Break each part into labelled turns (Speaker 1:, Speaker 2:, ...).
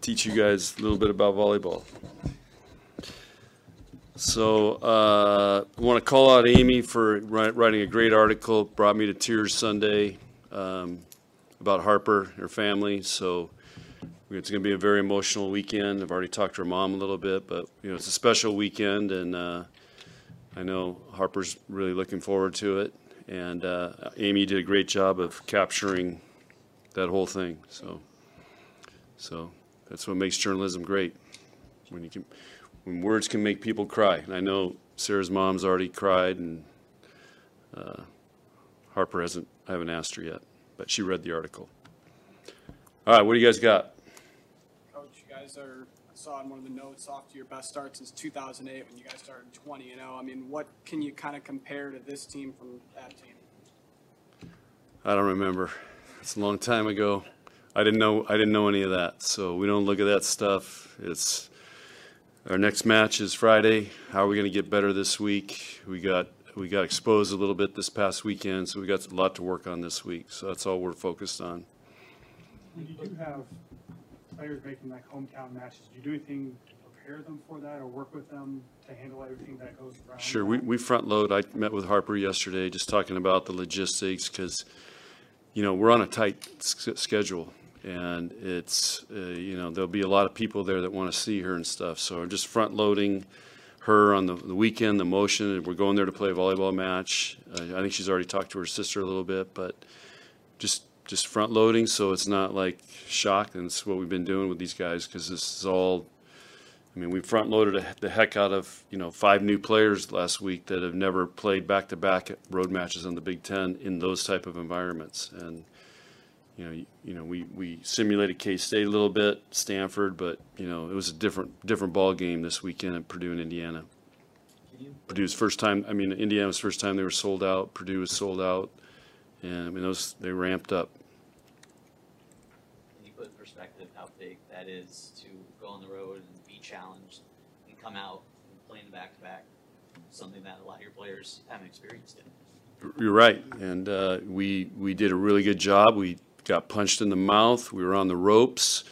Speaker 1: teach you guys a little bit about volleyball. So uh, I want to call out Amy for writing a great article. Brought me to tears Sunday um, about Harper her family. So it's going to be a very emotional weekend. I've already talked to her mom a little bit, but you know it's a special weekend, and uh, I know Harper's really looking forward to it. And uh, Amy did a great job of capturing that whole thing. So, so that's what makes journalism great. When you can, when words can make people cry. And I know Sarah's mom's already cried, and uh, Harper hasn't. I haven't asked her yet, but she read the article. All right, what do you guys got?
Speaker 2: Coach, you guys are, I saw in one of the notes, off to your best start since 2008 when you guys started 20 You know, I mean, what can you kind of compare to this team from that team?
Speaker 1: I don't remember. It's a long time ago. I didn't know. I didn't know any of that. So we don't look at that stuff. It's our next match is Friday. How are we going to get better this week? We got we got exposed a little bit this past weekend, so we got a lot to work on this week. So that's all we're focused on.
Speaker 3: When you do have players making like hometown matches, do you do anything to prepare them for that or work with them to handle everything that goes around?
Speaker 1: Sure, we, we front load. I met with Harper yesterday, just talking about the logistics, because, you know, we're on a tight s- schedule. And it's, uh, you know, there'll be a lot of people there that want to see her and stuff. So I'm just front loading her on the, the weekend, the motion. and We're going there to play a volleyball match. Uh, I think she's already talked to her sister a little bit, but just, just front loading, so it's not like shock. And it's what we've been doing with these guys, because this is all I mean, we front loaded the heck out of, you know, five new players last week that have never played back-to-back road matches in the Big Ten in those type of environments. And, you know, you, you know, we, we simulated K-State a little bit, Stanford, but, you know, it was a different, different ball game this weekend at Purdue and Indiana. Purdue's first time, I mean, Indiana's first time they were sold out, Purdue was sold out. And, I mean, those, they ramped up.
Speaker 4: Can you put in perspective how big that is to go on the road and be challenged and come out and play in the back to back? Something that a lot of your players haven't experienced yet.
Speaker 1: You're right, and uh, we we did a really good job. We got punched in the mouth. We were on the ropes.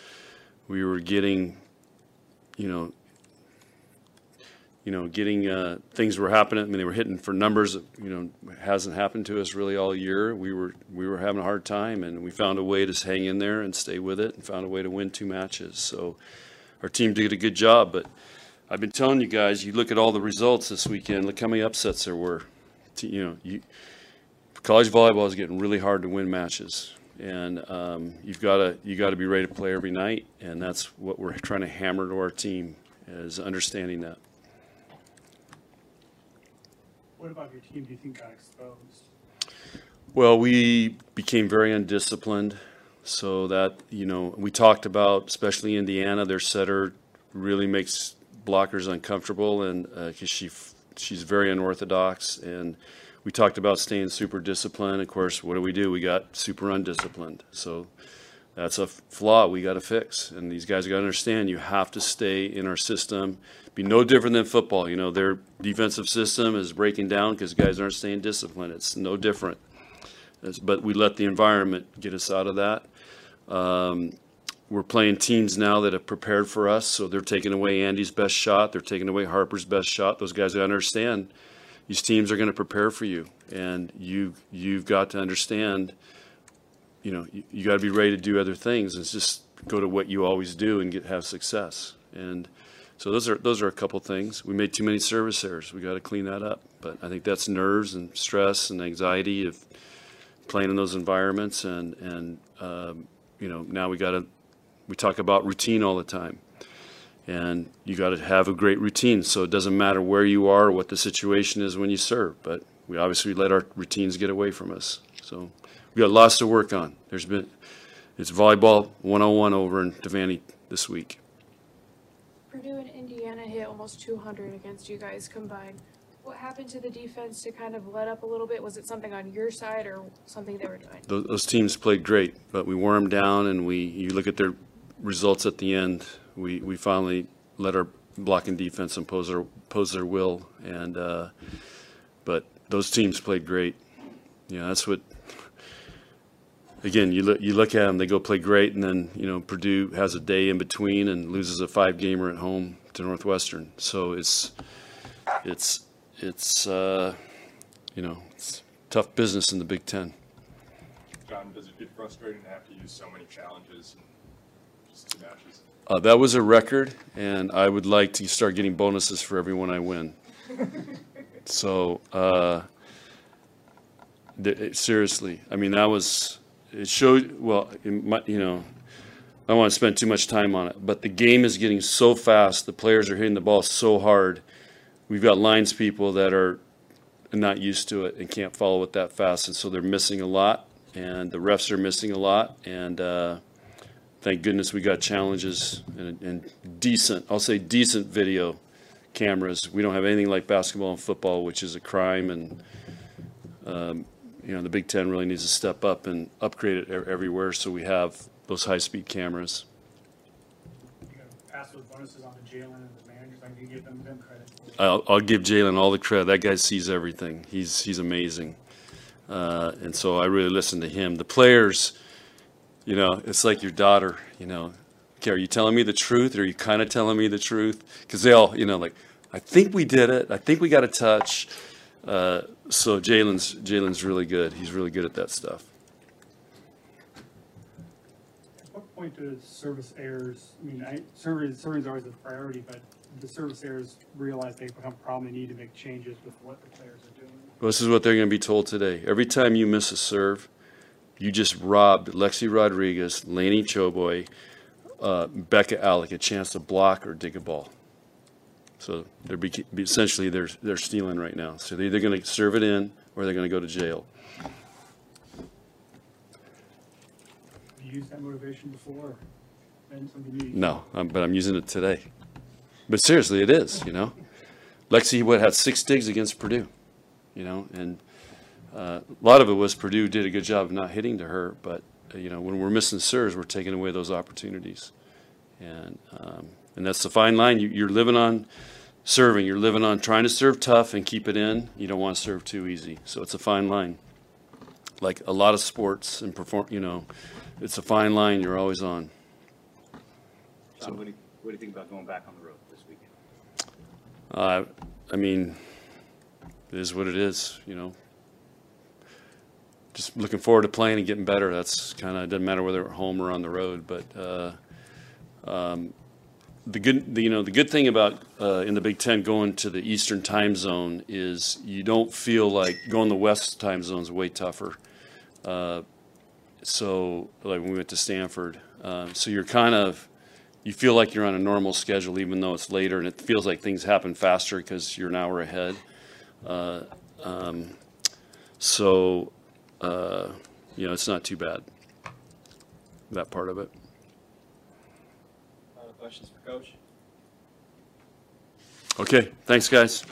Speaker 1: We were getting, you know, you know, getting uh, things were happening. I mean, they were hitting for numbers. that, You know, hasn't happened to us really all year. We were we were having a hard time, and we found a way to hang in there and stay with it, and found a way to win two matches. So, our team did a good job. But I've been telling you guys, you look at all the results this weekend. Look how many upsets there were. You know, you college volleyball is getting really hard to win matches, and um, you've got to you got to be ready to play every night, and that's what we're trying to hammer to our team is understanding that.
Speaker 3: What about your team do you think got exposed?
Speaker 1: Well, we became very undisciplined, so that you know we talked about, especially Indiana, their setter really makes blockers uncomfortable, and because she she's very unorthodox, and we talked about staying super disciplined. Of course, what do we do? We got super undisciplined, so that's a flaw we got to fix. And these guys got to understand you have to stay in our system. Be no different than football. You know, their defensive system is breaking down because guys aren't staying disciplined. It's no different. It's- But we let the environment get us out of that. Um, we're playing teams now that have prepared for us, so they're taking away Andi's best shot. They're taking away Harper's best shot. Those guys got to understand these teams are going to prepare for you, and you you've got to understand you know, you, you got to be ready to do other things. It's just go to what you always do and get have success. And so those are those are a couple things. We made too many service errors. We got to clean that up. But I think that's nerves and stress and anxiety of playing in those environments. And and um, you know now we got to we talk about routine all the time. And you got to have a great routine. So it doesn't matter where you are or what the situation is when you serve. But we obviously let our routines get away from us. So we got lots to work on. There's been, it's volleyball 101 over in Devaney this week.
Speaker 5: Purdue and Indiana hit almost 200 against you guys combined. What happened to the defense to kind of let up a little bit? Was it something on your side or something they were doing?
Speaker 1: Those, those teams played great, but we wore them down, and we, you look at their results at the end, we, we finally let our blocking defense impose their, impose their will. And, uh, but those teams played great. Yeah, that's what, again, you look, you look at them, they go play great, and then, you know, Purdue has a day in between and loses a five gamer at home to Northwestern. So it's, it's, it's, uh, you know, it's tough business in the Big Ten.
Speaker 6: John, does it get frustrating to have to use so many challenges and just two matches?
Speaker 1: Uh, that was a record, and I would like to start getting bonuses for everyone I win. So, uh, th- seriously, I mean, that was, it showed, well, it might, you know, I don't want to spend too much time on it, but the game is getting so fast, the players are hitting the ball so hard. We've got lines people that are not used to it and can't follow it that fast, and so they're missing a lot, and the refs are missing a lot, and, uh, thank goodness we got challenges and, and decent, I'll say decent video cameras. We don't have anything like basketball and football, which is a crime, and um, you know the Big Ten really needs to step up and upgrade it everywhere. So we have those high-speed cameras.
Speaker 3: You know, pass those bonuses on to Jalen and the managers, I can give them, them credit. for-
Speaker 1: I'll, I'll give Jalen all the credit. That guy sees everything. He's he's amazing, uh, and so I really listen to him. The players, you know, it's like your daughter. You know, okay, are you telling me the truth, or are you kind of telling me the truth? Because they all, you know, like I think we did it. I think we got a touch. Uh, so Jalen's Jalen's really good. He's really good at that stuff.
Speaker 3: At what point do service errors, I mean, I, service, serving is always a priority, but the service errors realize they become a problem, they need to make changes with what the players are doing.
Speaker 1: This is what they're going to be told today. Every time you miss a serve, you just robbed Lexi Rodriguez, Laney Choboy, uh, Bekka Allick a chance to block or dig a ball. So they're be, essentially they're they're stealing right now. So they're either going to serve it in or they're going to go to jail.
Speaker 3: Have you used that motivation before? Been something you?
Speaker 1: No, um, but I'm using it today. But seriously, it is. You know, Lexi what had six digs against Purdue. You know, and a lot of it was Purdue did a good job of not hitting to her. But uh, you know, when we're missing serves, we're taking away those opportunities, and um, and that's the fine line. You, you're living on serving. You're living on trying to serve tough and keep it in. You don't want to serve too easy. So it's a fine line. Like a lot of sports and perform, you know, it's a fine line. You're always on.
Speaker 7: John, what do you, what do you think about going back on the road this weekend?
Speaker 1: Uh, I mean, it is what it is, you know. Just looking forward to playing and getting better. That's kind of doesn't matter whether at home or on the road. But uh, um, the good, the, you know, the good thing about uh, in the Big Ten going to the Eastern Time Zone is you don't feel like going the West Time Zone is way tougher. Uh, so, like when we went to Stanford, uh, so you're kind of you feel like you're on a normal schedule even though it's later and it feels like things happen faster because you're an hour ahead uh, um, so uh, you know it's not too bad that part of it
Speaker 7: questions for Coach?
Speaker 1: okay thanks guys